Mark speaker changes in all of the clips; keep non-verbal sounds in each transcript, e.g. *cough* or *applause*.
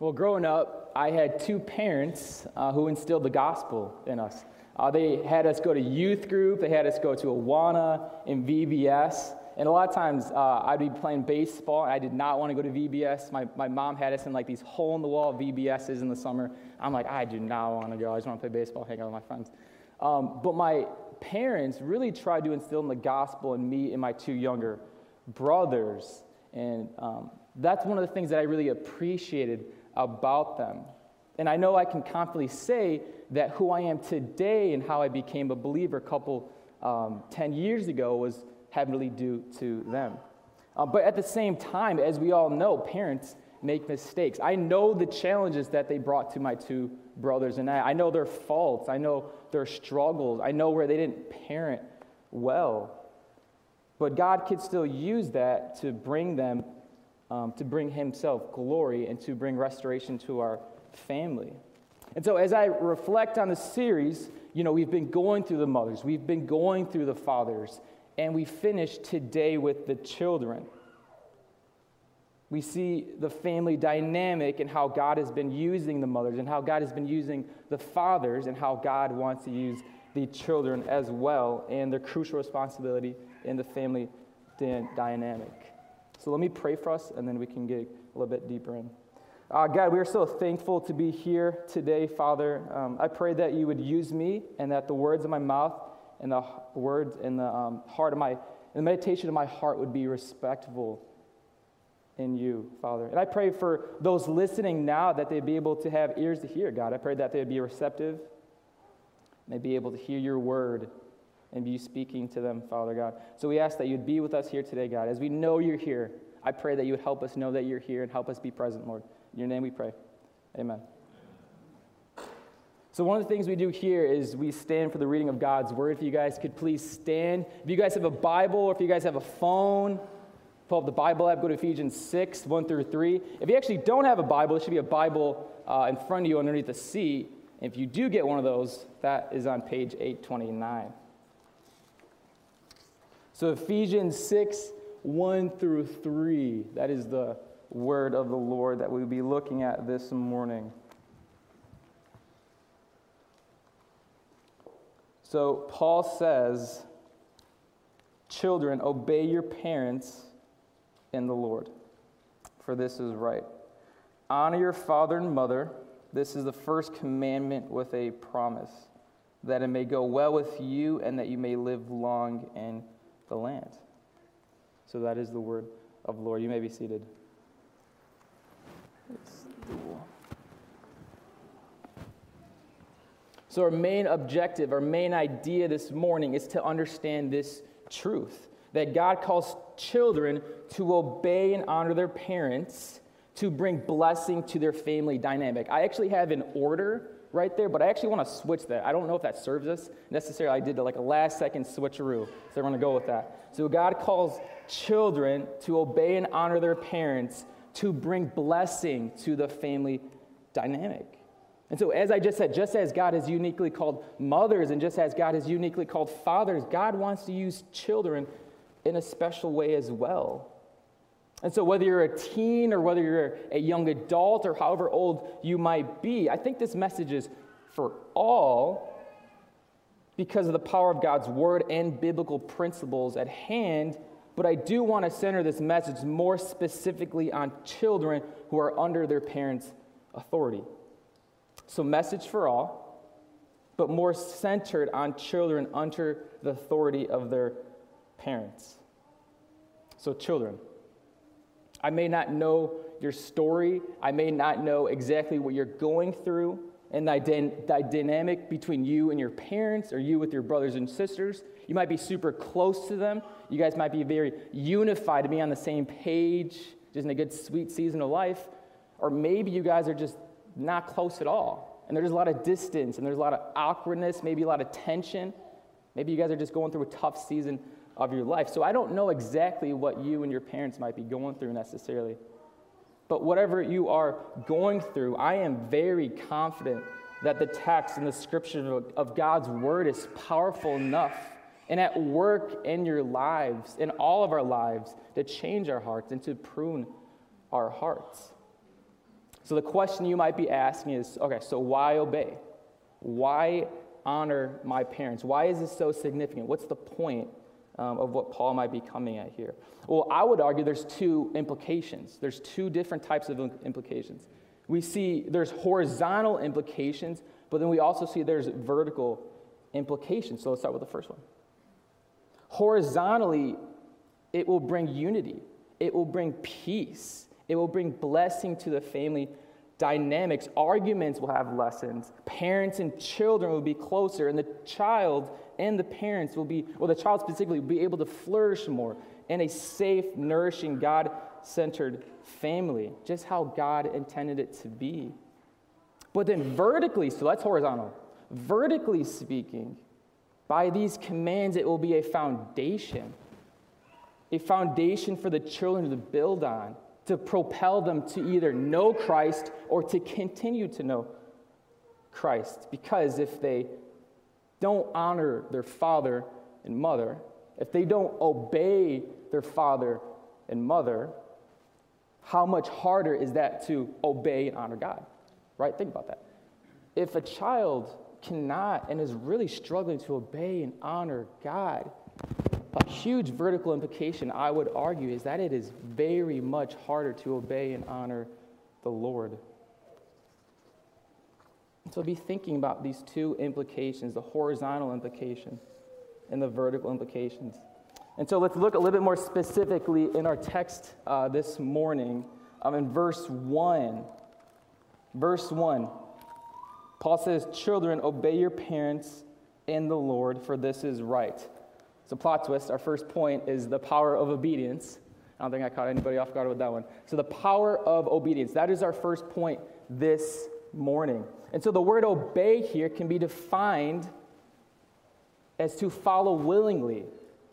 Speaker 1: Well, growing up, I had two parents uh, who instilled the gospel in us. Uh, they had us go to youth group, they had us go to Awana and VBS. And a lot of times uh, I'd be playing baseball and I did not want to go to VBS. My, my mom had us in like these hole in the wall VBSs in the summer. I'm like, I do not want to go. I just want to play baseball, hang out with my friends. Um, but my parents really tried to instill in the gospel in me and my two younger brothers. And um, that's one of the things that I really appreciated about them. And I know I can confidently say that who I am today and how I became a believer a couple, um, 10 years ago was heavily due to them. Uh, but at the same time, as we all know, parents make mistakes. I know the challenges that they brought to my two brothers and I. I know their faults. I know their struggles. I know where they didn't parent well. But God could still use that to bring them um, to bring Himself glory and to bring restoration to our family. And so, as I reflect on the series, you know, we've been going through the mothers, we've been going through the fathers, and we finish today with the children. We see the family dynamic and how God has been using the mothers, and how God has been using the fathers, and how God wants to use the children as well, and their crucial responsibility in the family dynamic. So let me pray for us, and then we can get a little bit deeper in. Uh, God, we are so thankful to be here today, Father. Um, I pray that you would use me and that the words of my mouth and the words and the um, heart of my, and the meditation of my heart would be respectful in you, Father. And I pray for those listening now that they'd be able to have ears to hear, God. I pray that they'd be receptive, they'd be able to hear your word and be speaking to them, Father God. So we ask that you'd be with us here today, God. As we know you're here, I pray that you would help us know that you're here and help us be present, Lord. In your name we pray. Amen. So, one of the things we do here is we stand for the reading of God's word. If you guys could please stand. If you guys have a Bible or if you guys have a phone, pull up the Bible app, go to Ephesians 6, 1 through 3. If you actually don't have a Bible, there should be a Bible uh, in front of you underneath the seat. if you do get one of those, that is on page 829. So, Ephesians 6 1 through 3, that is the word of the Lord that we'll be looking at this morning. So, Paul says, Children, obey your parents in the Lord, for this is right. Honor your father and mother. This is the first commandment with a promise, that it may go well with you and that you may live long and the land. So that is the word of the Lord. You may be seated. So, our main objective, our main idea this morning is to understand this truth that God calls children to obey and honor their parents to bring blessing to their family dynamic. I actually have an order right there, but I actually want to switch that. I don't know if that serves us necessarily. I did like a last second switcheroo, so I want to go with that. So God calls children to obey and honor their parents to bring blessing to the family dynamic. And so, as I just said, just as God has uniquely called mothers and just as God has uniquely called fathers, God wants to use children in a special way as well. And so, whether you're a teen or whether you're a young adult or however old you might be, I think this message is for all because of the power of God's word and biblical principles at hand. But I do want to center this message more specifically on children who are under their parents' authority. So, message for all, but more centered on children under the authority of their parents. So, children. I may not know your story. I may not know exactly what you're going through and the, the dynamic between you and your parents or you with your brothers and sisters. You might be super close to them. You guys might be very unified to be on the same page, just in a good, sweet season of life. Or maybe you guys are just not close at all. And there's a lot of distance and there's a lot of awkwardness, maybe a lot of tension. Maybe you guys are just going through a tough season of your life. So I don't know exactly what you and your parents might be going through necessarily. But whatever you are going through, I am very confident that the text and the scripture of God's word is powerful enough and at work in your lives, in all of our lives, to change our hearts and to prune our hearts. So the question you might be asking is okay, so why obey? Why honor my parents? Why is this so significant? What's the point um, of what Paul might be coming at here? Well, I would argue there's two implications. There's two different types of implications. We see there's horizontal implications, but then we also see there's vertical implications. So let's start with the first one. Horizontally, it will bring unity, it will bring peace, it will bring blessing to the family dynamics. Arguments will have lessons. Parents and children will be closer, and the child and the parents will be, or the child specifically, will be able to flourish more in a safe, nourishing, God centered family, just how God intended it to be. But then vertically, so that's horizontal. Vertically speaking, by these commands, it will be a foundation, a foundation for the children to build on to propel them to either know Christ or to continue to know Christ. Because if they don't honor their father and mother, if they don't obey their father and mother, how much harder is that to obey and honor God? Right? Think about that. If a child cannot and is really struggling to obey and honor God, a huge vertical implication, I would argue, is that it is very much harder to obey and honor the Lord. So be thinking about these two implications the horizontal implication and the vertical implications. And so let's look a little bit more specifically in our text uh, this morning um, in verse 1. Verse 1, Paul says, Children, obey your parents in the Lord, for this is right. So, plot twist, our first point is the power of obedience. I don't think I caught anybody off guard with that one. So, the power of obedience. That is our first point this morning. And so, the word obey here can be defined as to follow willingly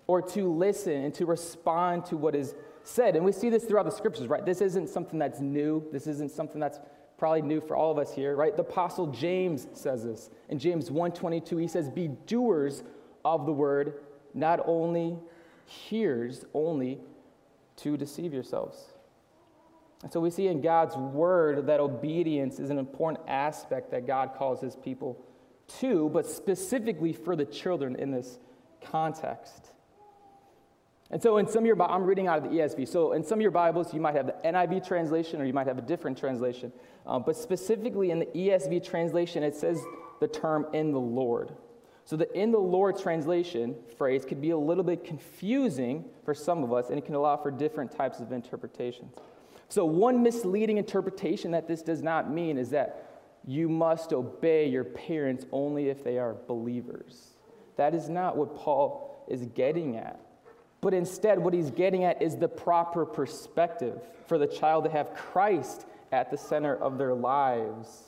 Speaker 1: or to listen and to respond to what is said. And we see this throughout the scriptures, right? This isn't something that's new. This isn't something that's probably new for all of us here, right? The apostle James says this. In James 1:22, he says, "Be doers of the word not only hears only to deceive yourselves. And so we see in God's word that obedience is an important aspect that God calls his people to, but specifically for the children in this context. And so in some of your, I'm reading out of the ESV. So in some of your Bibles, you might have the NIV translation or you might have a different translation. Um, but specifically in the ESV translation, it says the term in the Lord. So the in the Lord translation phrase could be a little bit confusing for some of us, and it can allow for different types of interpretations. So, one misleading interpretation that this does not mean is that you must obey your parents only if they are believers. That is not what Paul is getting at. But instead, what he's getting at is the proper perspective for the child to have Christ at the center of their lives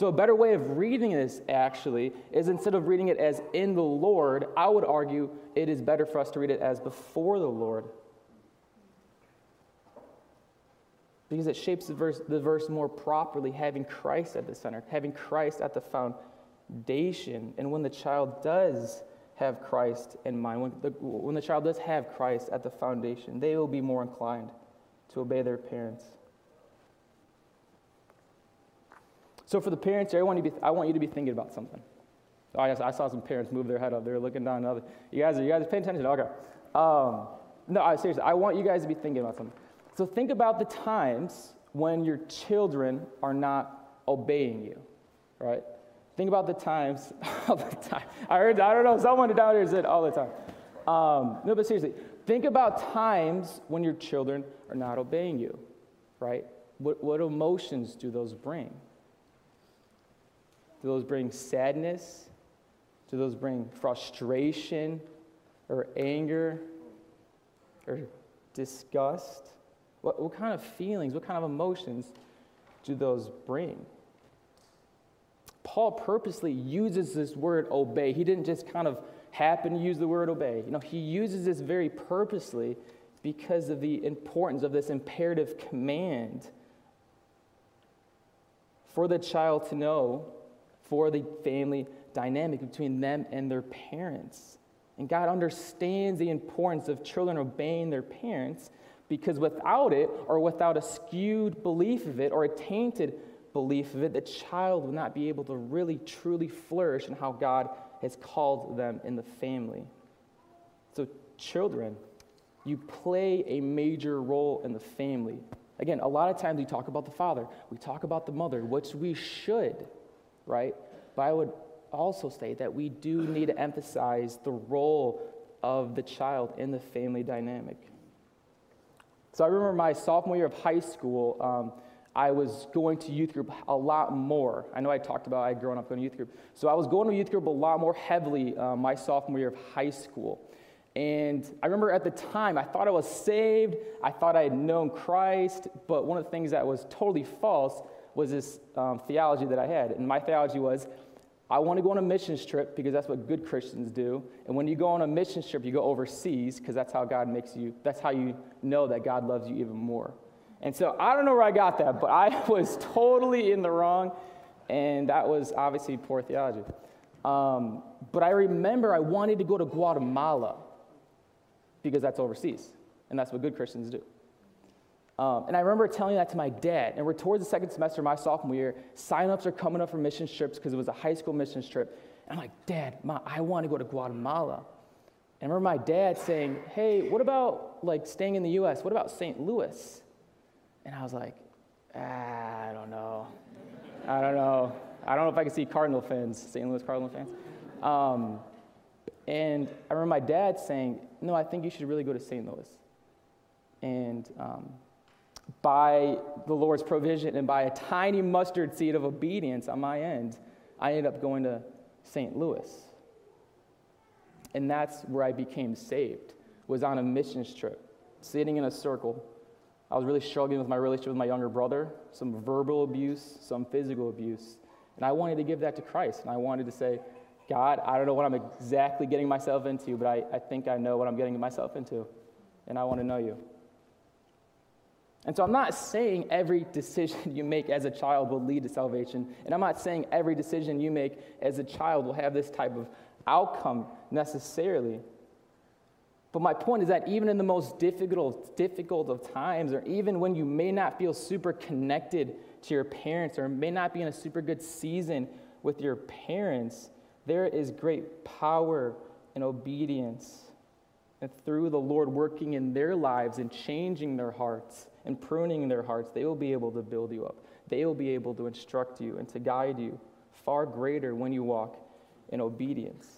Speaker 1: so, a better way of reading this actually is instead of reading it as in the Lord, I would argue it is better for us to read it as before the Lord. Because it shapes the verse, the verse more properly, having Christ at the center, having Christ at the foundation. And when the child does have Christ in mind, when the, when the child does have Christ at the foundation, they will be more inclined to obey their parents. So for the parents I want you to be, I want you to be thinking about something. Oh, I, I saw some parents move their head up. They're looking down. Other, you guys, are you guys paying attention? Okay. Um, no, I, seriously, I want you guys to be thinking about something. So think about the times when your children are not obeying you, right? Think about the times *laughs* all the time. I heard, I don't know, someone down here said all the time. Um, no, but seriously, think about times when your children are not obeying you, right? What, what emotions do those bring? Do those bring sadness? Do those bring frustration or anger or disgust? What, what kind of feelings, what kind of emotions do those bring? Paul purposely uses this word obey. He didn't just kind of happen to use the word obey. You know, he uses this very purposely because of the importance of this imperative command for the child to know for the family dynamic between them and their parents. And God understands the importance of children obeying their parents because without it, or without a skewed belief of it, or a tainted belief of it, the child will not be able to really, truly flourish in how God has called them in the family. So, children, you play a major role in the family. Again, a lot of times we talk about the father, we talk about the mother, which we should, right? But I would also say that we do need to emphasize the role of the child in the family dynamic. So I remember my sophomore year of high school, um, I was going to youth group a lot more. I know I talked about I grown up going to youth group. So I was going to youth group a lot more heavily uh, my sophomore year of high school. And I remember at the time, I thought I was saved. I thought I had known Christ. But one of the things that was totally false was this um, theology that I had. And my theology was I want to go on a missions trip because that's what good Christians do. And when you go on a missions trip, you go overseas because that's how God makes you, that's how you know that God loves you even more. And so I don't know where I got that, but I *laughs* was totally in the wrong. And that was obviously poor theology. Um, but I remember I wanted to go to Guatemala because that's overseas. And that's what good Christians do. Um, and I remember telling that to my dad. And we're towards the second semester of my sophomore year. Sign-ups are coming up for mission trips because it was a high school mission trip. And I'm like, Dad, Mom, I want to go to Guatemala. And I remember my dad saying, Hey, what about like staying in the U.S.? What about St. Louis? And I was like, ah, I don't know. I don't know. I don't know if I can see Cardinal fans, St. Louis Cardinal fans. Um, and I remember my dad saying, No, I think you should really go to St. Louis. And um, by the Lord's provision and by a tiny mustard seed of obedience on my end, I ended up going to St. Louis. And that's where I became saved, was on a missions trip, sitting in a circle. I was really struggling with my relationship with my younger brother, some verbal abuse, some physical abuse. And I wanted to give that to Christ. And I wanted to say, God, I don't know what I'm exactly getting myself into, but I, I think I know what I'm getting myself into. And I want to know you. And so I'm not saying every decision *laughs* you make as a child will lead to salvation. And I'm not saying every decision you make as a child will have this type of outcome necessarily. But my point is that even in the most difficult, difficult of times, or even when you may not feel super connected to your parents, or may not be in a super good season with your parents, there is great power and obedience. And through the Lord working in their lives and changing their hearts and pruning their hearts, they will be able to build you up. They will be able to instruct you and to guide you far greater when you walk in obedience.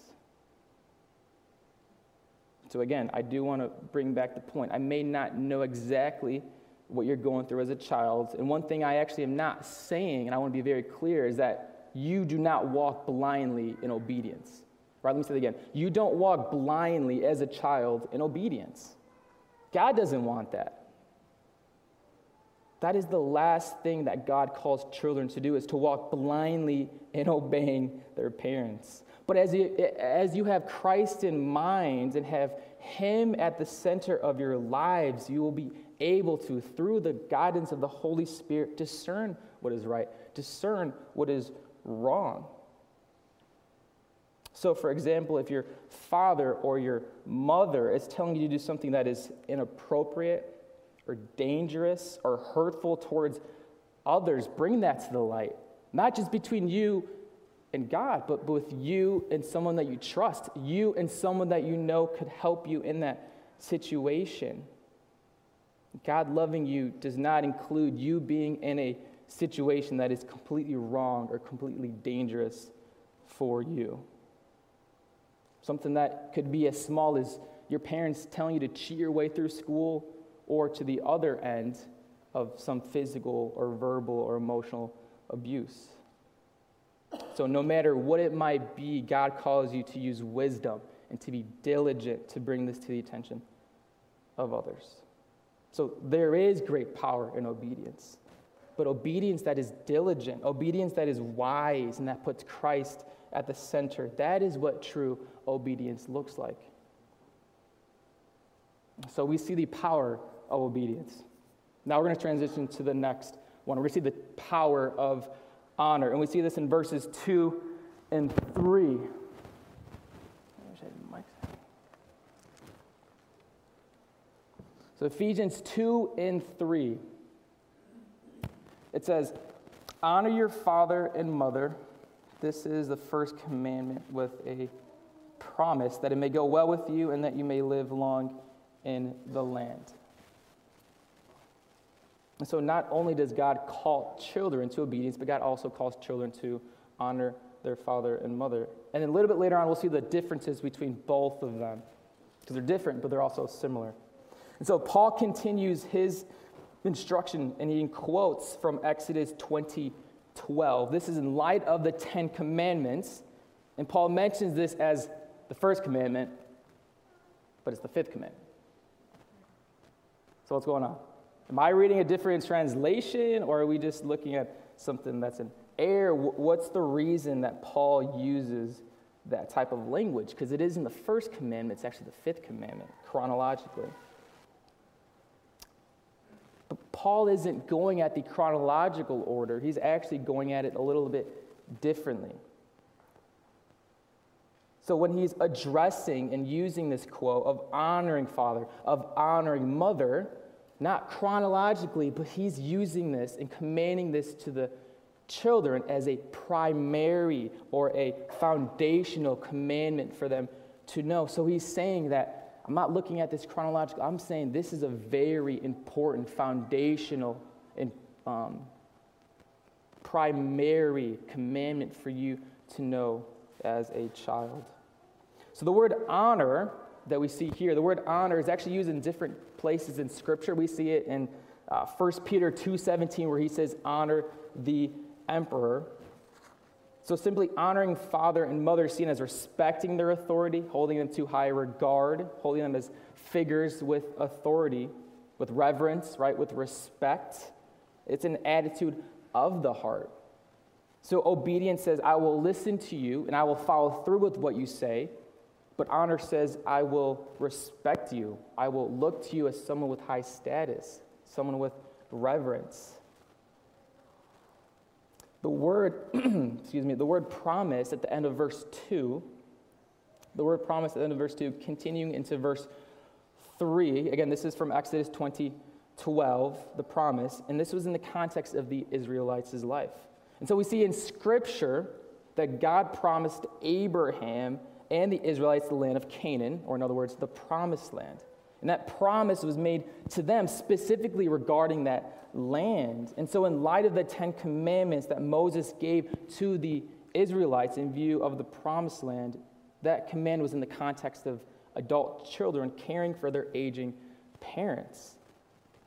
Speaker 1: So, again, I do want to bring back the point. I may not know exactly what you're going through as a child. And one thing I actually am not saying, and I want to be very clear, is that you do not walk blindly in obedience. Right? Let me say it again. You don't walk blindly as a child in obedience. God doesn't want that. That is the last thing that God calls children to do is to walk blindly in *laughs* obeying their parents. But as you, as you have Christ in mind and have Him at the center of your lives, you will be able to, through the guidance of the Holy Spirit, discern what is right, discern what is wrong. So, for example, if your father or your mother is telling you to do something that is inappropriate or dangerous or hurtful towards others, bring that to the light. Not just between you and God, but with you and someone that you trust, you and someone that you know could help you in that situation. God loving you does not include you being in a situation that is completely wrong or completely dangerous for you. Something that could be as small as your parents telling you to cheat your way through school or to the other end of some physical or verbal or emotional abuse. So, no matter what it might be, God calls you to use wisdom and to be diligent to bring this to the attention of others. So, there is great power in obedience, but obedience that is diligent, obedience that is wise, and that puts Christ at the center, that is what true obedience looks like. So, we see the power of obedience. Now we're going to transition to the next one. We're going to see the power of honor. And we see this in verses 2 and 3. So Ephesians 2 and 3. It says, honor your father and mother. This is the first commandment with a promise that it may go well with you and that you may live long in the land. And so, not only does God call children to obedience, but God also calls children to honor their father and mother. And then a little bit later on, we'll see the differences between both of them. Because they're different, but they're also similar. And so, Paul continues his instruction and he quotes from Exodus 20 12. This is in light of the Ten Commandments. And Paul mentions this as the first commandment, but it's the fifth commandment. So, what's going on? Am I reading a different translation, or are we just looking at something that's an error? What's the reason that Paul uses that type of language? Because it isn't the first commandment, it's actually the fifth commandment, chronologically. But Paul isn't going at the chronological order, he's actually going at it a little bit differently. So when he's addressing and using this quote of honoring father, of honoring mother, not chronologically, but he's using this and commanding this to the children as a primary or a foundational commandment for them to know. So he's saying that I'm not looking at this chronological, I'm saying this is a very important foundational and um, primary commandment for you to know as a child. So the word honor that we see here, the word honor is actually used in different places in Scripture. We see it in uh, 1 Peter 2.17 where he says, honor the emperor. So simply honoring father and mother seen as respecting their authority, holding them to high regard, holding them as figures with authority, with reverence, right, with respect. It's an attitude of the heart. So obedience says, I will listen to you and I will follow through with what you say. But honor says, I will respect you. I will look to you as someone with high status, someone with reverence. The word, *clears throat* excuse me, the word promise at the end of verse 2, the word promise at the end of verse 2, continuing into verse 3. Again, this is from Exodus 20, 12, the promise. And this was in the context of the Israelites' life. And so we see in Scripture that God promised Abraham and the Israelites the land of Canaan, or in other words, the promised land. And that promise was made to them specifically regarding that land. And so, in light of the Ten Commandments that Moses gave to the Israelites in view of the promised land, that command was in the context of adult children caring for their aging parents.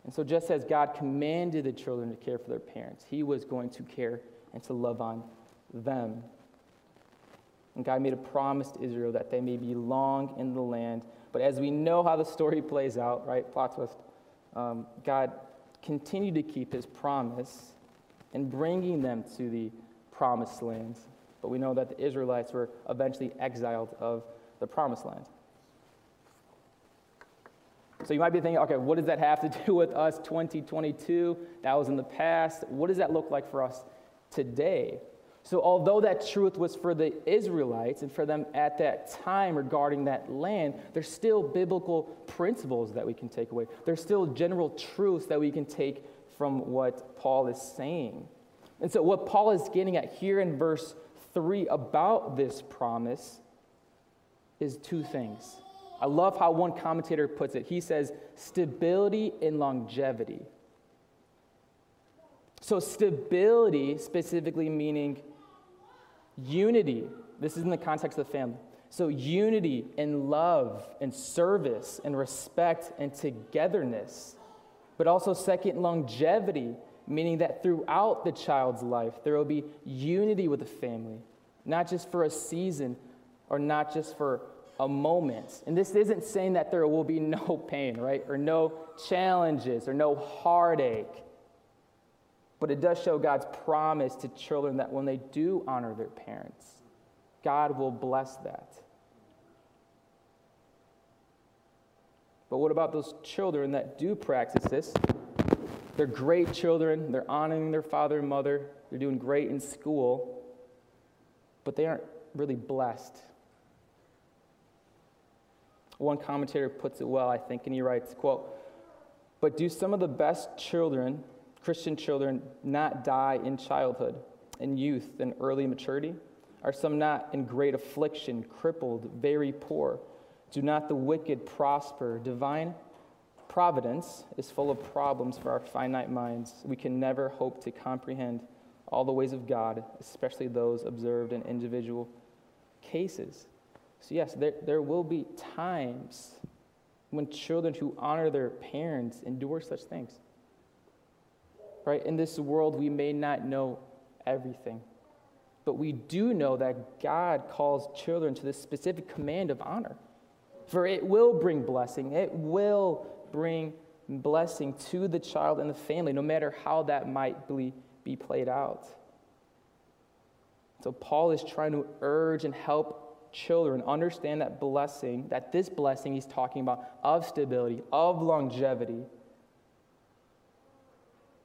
Speaker 1: And so, just as God commanded the children to care for their parents, He was going to care and to love on them. And God made a promise to Israel that they may be long in the land. But as we know how the story *laughs* plays out, right? Plot twist. Um, God continued to keep his promise in bringing them to the promised land. But we know that the Israelites were eventually exiled of the promised land. So you might be thinking, okay, what does that have to *laughs* do with us 2022? That was in the past. What does that look like for us today? So, although that truth was for the Israelites and for them at that time regarding that land, there's still biblical principles that we can take away. There's still general truths that we can take from what Paul is saying. And so, what Paul is getting at here in verse 3 about this promise is two things. I love how one commentator puts it. He says, stability and longevity. So, stability specifically meaning Unity. This is in the context of the family. So, unity and love and service and respect and togetherness. But also, second, longevity, meaning that throughout the child's life, there will be unity with the family, not just for a season or not just for a moment. And this isn't saying that there will be no *laughs* pain, right? Or no challenges or no heartache but it does show God's promise to children that when they do honor their parents, God will bless that. But what about those children that do practice this? They're great children, they're honoring their father and mother, they're doing great in school, but they aren't really blessed. One commentator puts it well, I think, and he writes, quote, "But do some of the best children Christian children not die in childhood, in youth, and early maturity? Are some not in great affliction, crippled, very poor? Do not the wicked prosper? Divine providence is full of problems for our finite minds. We can never hope to comprehend all the ways of God, especially those observed in individual cases. So, yes, there, there will be times when children who honor their parents endure such things. Right? In this world, we may not know everything, but we do know that God calls children to this specific command of honor. For it will bring blessing, it will bring blessing to the child and the family, no matter how that might be, be played out. So, Paul is trying to urge and help children understand that blessing, that this blessing he's talking about of stability, of longevity,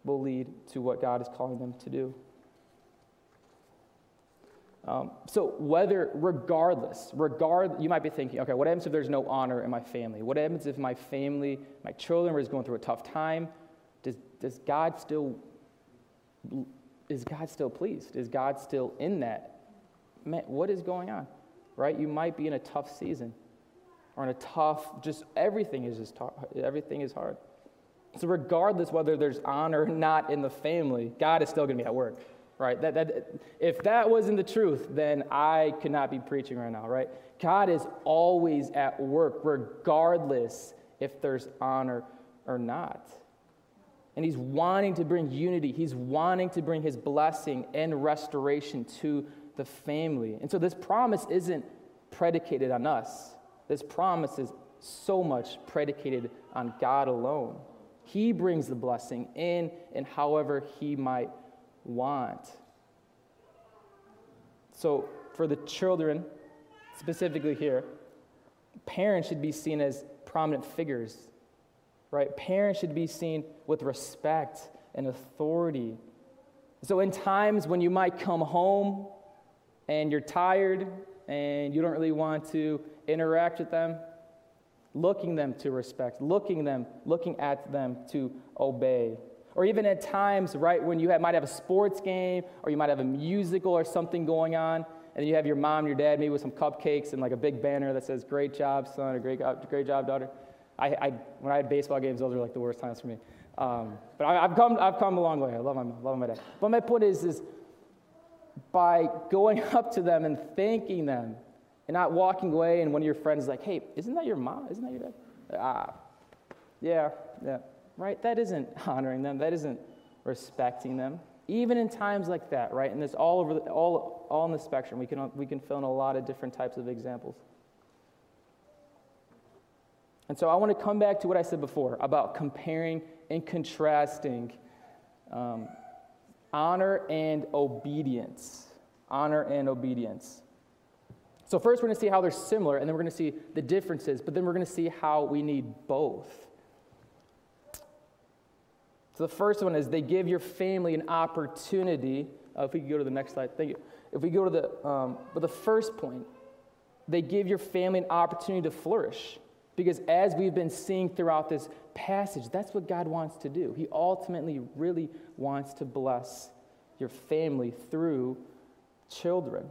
Speaker 1: will lead to what God is calling them to do. Um, so whether, regardless, regard, you might be thinking, okay, what happens if there's no honor in my family? What happens if my family, my children, is going through a tough time? Does, does God still, is God still pleased? Is God still in that? Man, what is going on? right? You might be in a tough season or in a tough, just everything is just tough, everything is hard. So regardless whether there's honor or not in the family, God is still going to be at work, right? That, that, if that wasn't the truth, then I could not be preaching right now, right? God is always at work, regardless if there's honor or not. And he's wanting to bring unity. He's wanting to bring his blessing and restoration to the family. And so this promise isn't predicated on us, this promise is so much predicated on God alone. He brings the blessing in and however He might want. So, for the children, specifically here, parents should be seen as prominent figures, right? Parents should be seen with respect and authority. So, in times when you might come home and you're tired and you don't really want to interact with them, looking them to respect, looking them, looking at them to obey. Or even at times, right, when you have, might have a sports game or you might have a musical or something going on, and you have your mom, and your dad, maybe with some cupcakes and like a big banner that says, Great job, son, or Great, great job, daughter. I, I, when I had baseball games, those were like the worst times for me. Um, but I, have come, I've come a long way. I love my, love my dad. But my point is, is by going *laughs* up to them and thanking them and not walking away and one of your friends is like, hey, isn't that your mom? Isn't that your dad? Ah, yeah, yeah, right? That isn't *laughs* honoring them. That isn't respecting them. Even in times like that, right? And it's all over, the, all, all in the spectrum. We can, we can fill in a lot of different types of examples. And so I want to come back to what I said before about comparing and contrasting um, honor and obedience. Honor and obedience. So, first, we're going to see how they're similar, and then we're going to see the differences, but then we're going to see how we need both. So, the first one is they give your family an opportunity. Uh, if we could go to the next slide, thank you. If we go to the, um, but the first point, they give your family an opportunity to flourish. Because as we've been seeing throughout this passage, that's what God wants to do. He ultimately really wants to bless your family through children.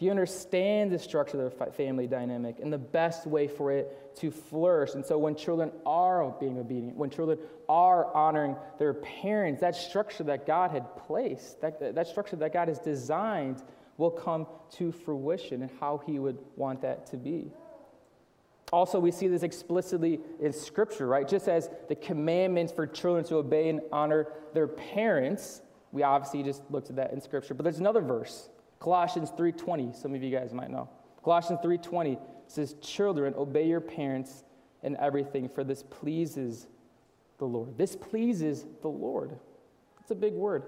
Speaker 1: He understand the structure of the family dynamic and the best way for it to flourish. And so, when children are being obedient, when children are honoring their parents, that structure that God had placed, that, that structure that God has designed, will come to fruition and how He would want that to be. Also, we see this explicitly in Scripture, right? Just as the commandments for children to obey and honor their parents, we obviously just looked at that in Scripture. But there's another verse, Colossians 3.20. Some of you guys might know. Colossians 3.20 says, Children, obey your parents in everything, for this pleases the Lord. This pleases the Lord. It's a big word.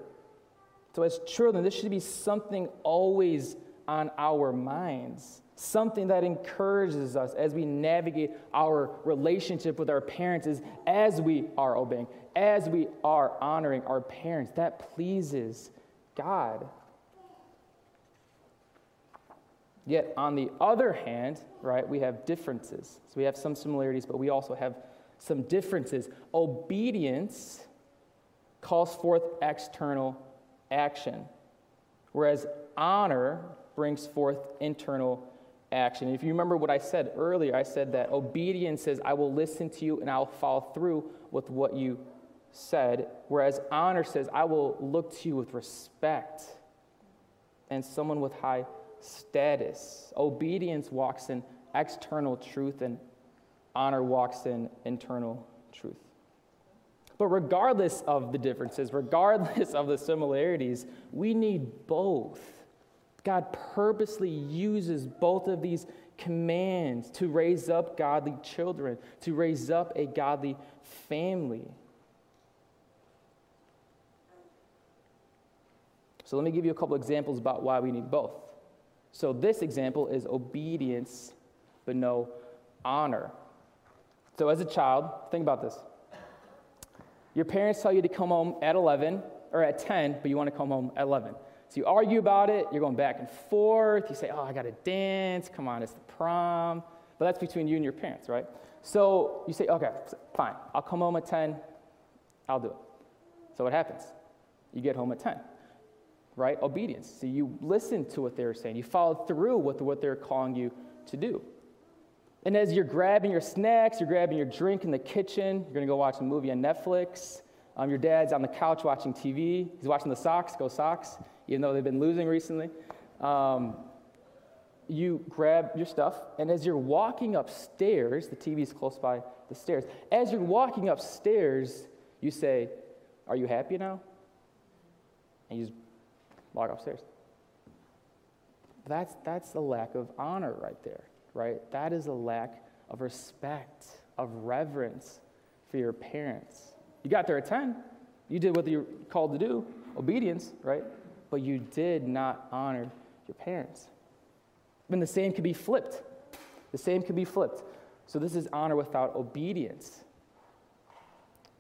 Speaker 1: So, as children, this should be something always on our minds something that encourages us as we navigate our relationship with our parents is as we are obeying, as we are honoring our parents. That pleases God. Yet, on the other hand, right, we have differences. So we have some similarities, but we also have some differences. Obedience calls forth external action, whereas honor brings forth internal action. If you remember what I said earlier, I said that obedience says, I will listen to you and I'll follow through with what you said, whereas honor says, I will look to you with respect and someone with high status. Obedience walks in external truth, and honor walks in internal truth. But regardless of the differences, regardless of the similarities, we need both. God purposely uses both of these commands to raise up godly children, to raise up a godly family. So let me give you a couple examples about why we need both. So this example is obedience, but no honor. So as a child, think about this. Your parents tell you to come home at 11 or at 10, but you want to come home at 11. So you argue about it, you're going back and forth. You say, Oh, I got to dance. Come on, it's the prom. But that's between you and your parents, right? So you say, Okay, fine. I'll come home at 10. I'll do it. So what happens? You get home at 10, right? Obedience. So you listen to what they're saying, you follow through with what they're calling you to do. And as you're grabbing your snacks, you're grabbing your drink in the kitchen, you're going to go watch a movie on Netflix. Um, your dad's on the couch watching TV. He's watching the Sox, go Sox, even though they've been losing recently. Um, you grab your stuff, and as you're walking upstairs, the TV's close by the stairs. As you're walking upstairs, you say, Are you happy now? And you just walk upstairs. That's, that's the lack of honor right there right? That is a lack of respect, of reverence for your parents. You got there at 10. You did what you're called to do, obedience, right? But you did not honor your parents. And the same could be flipped. The same could be flipped. So this is honor without obedience.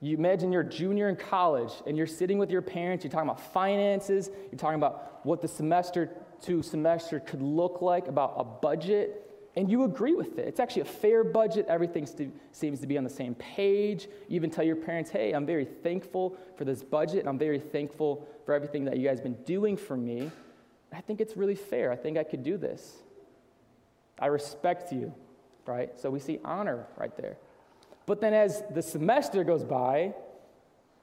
Speaker 1: You imagine you're a junior in college and you're sitting with your parents, you're talking about finances, you're talking about what the semester to semester could look like, about a budget, and you agree with it. It's actually a fair budget. Everything st- seems to be on the same page. You even tell your parents, hey, I'm very thankful for this budget, and I'm very thankful for everything that you guys have been doing for me. I think it's really fair. I think I could do this. I respect you, right? So we see honor right there. But then as the semester goes by,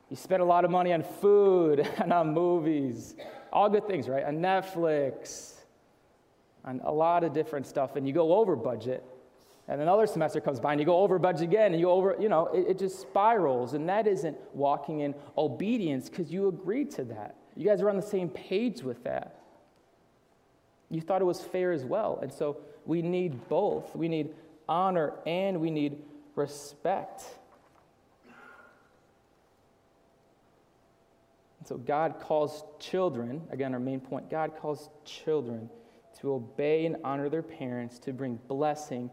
Speaker 1: you spend a lot of money on food *laughs* and on movies, all good things, right? On Netflix, on a lot of different stuff, and you go over budget. And another semester comes by and you go over budget again, and you over, you know, it, it just spirals. And that isn't walking in obedience because you agreed to that. You guys are on the same page with that. You thought it was fair as well. And so we need both. We need honor and we need respect. And so God calls children, again, our main point, God calls children to obey and honor their parents, to bring blessing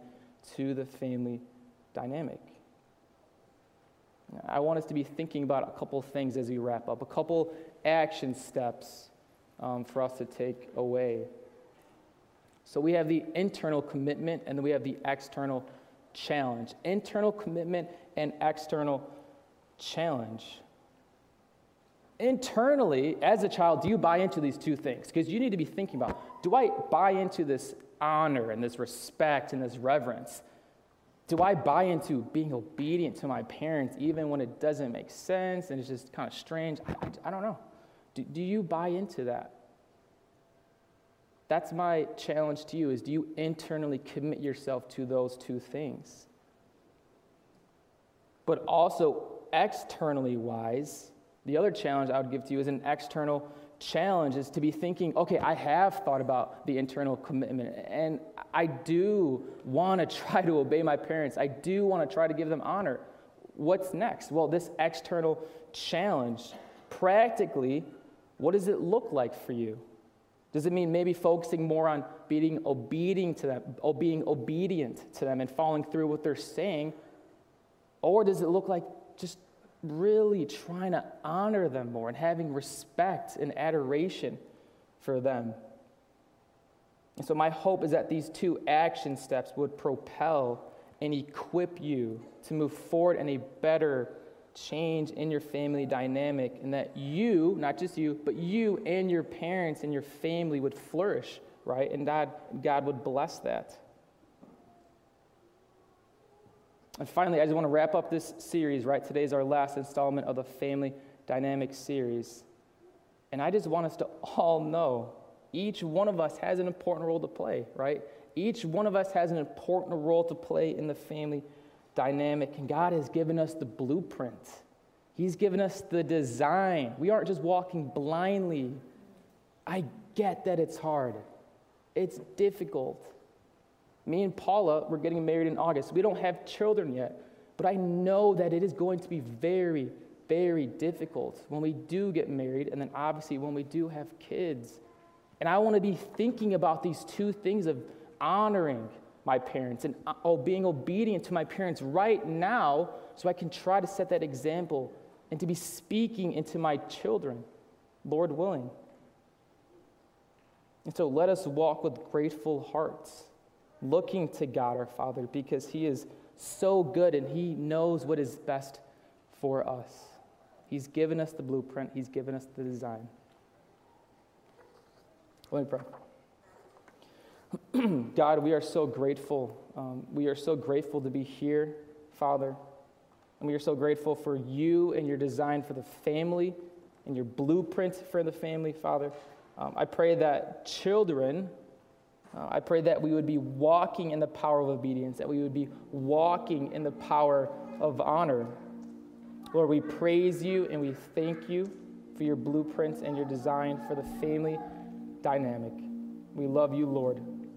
Speaker 1: to the family dynamic. I want us to be thinking about a couple things as we wrap up, a couple action steps um, for us to take away. So we have the internal commitment and then we have the external challenge. Internal commitment and external challenge internally, as a child, do you buy into these two things? Because you need to be thinking about do I buy into this honor and this respect and this reverence? Do I buy into being obedient to my parents even when it doesn't make sense and it's just kind of strange? I, I, don't know. Do, do you buy into that? That's my challenge to you is do you internally commit yourself to those two things? But also externally wise, the other challenge I would give to you is an external challenge is to be thinking, okay, I have thought about the internal commitment, and I do want to *laughs* try to obey my parents. I do want to try to give them honor. What's next? Well, this external challenge, practically, what does it look like for you? Does it mean maybe focusing more on being obedient to them, or being obedient to them and following through what they're saying? Or does it look like just really trying to honor them more and having respect and adoration for them. And so, my hope is that these two action steps would propel and equip you to move forward in a better change in your family dynamic and that you, not just you, but you and your parents and your family would flourish, right? And God, God would bless that. And finally, I just want to wrap up this series, right? Today is our last installment of the Family Dynamic series. And I just want us to all know each one of us has an important role to play, right? Each one of us has an important role to play in the family dynamic. And God has given us the blueprint, He's given us the design. We aren't just walking blindly. I get that it's hard, it's difficult. Me and Paula, we're getting married in August. We don't have children yet, but I know that it is going to be very, very difficult when we do get married, and then obviously when we do have kids. And I want to be thinking about these two things of honoring my parents and uh, being obedient to my parents right now so I can try to set that example and to be speaking into my children, Lord willing. And so let us walk with grateful hearts looking to God our Father because He is so good and He knows what is best for us. He's given us the blueprint, He's given us the design. Let me pray. *clears throat* God, we are so grateful. Um, we are so grateful to be here, Father. And we are so grateful for you and your design for the family and your blueprint for the family, Father. Um, I pray that children uh, I pray that we would be walking in the power of obedience, that we would be walking in the power of honor. Lord, we praise you and we thank you for your blueprints and your design for the family dynamic. We love you, Lord.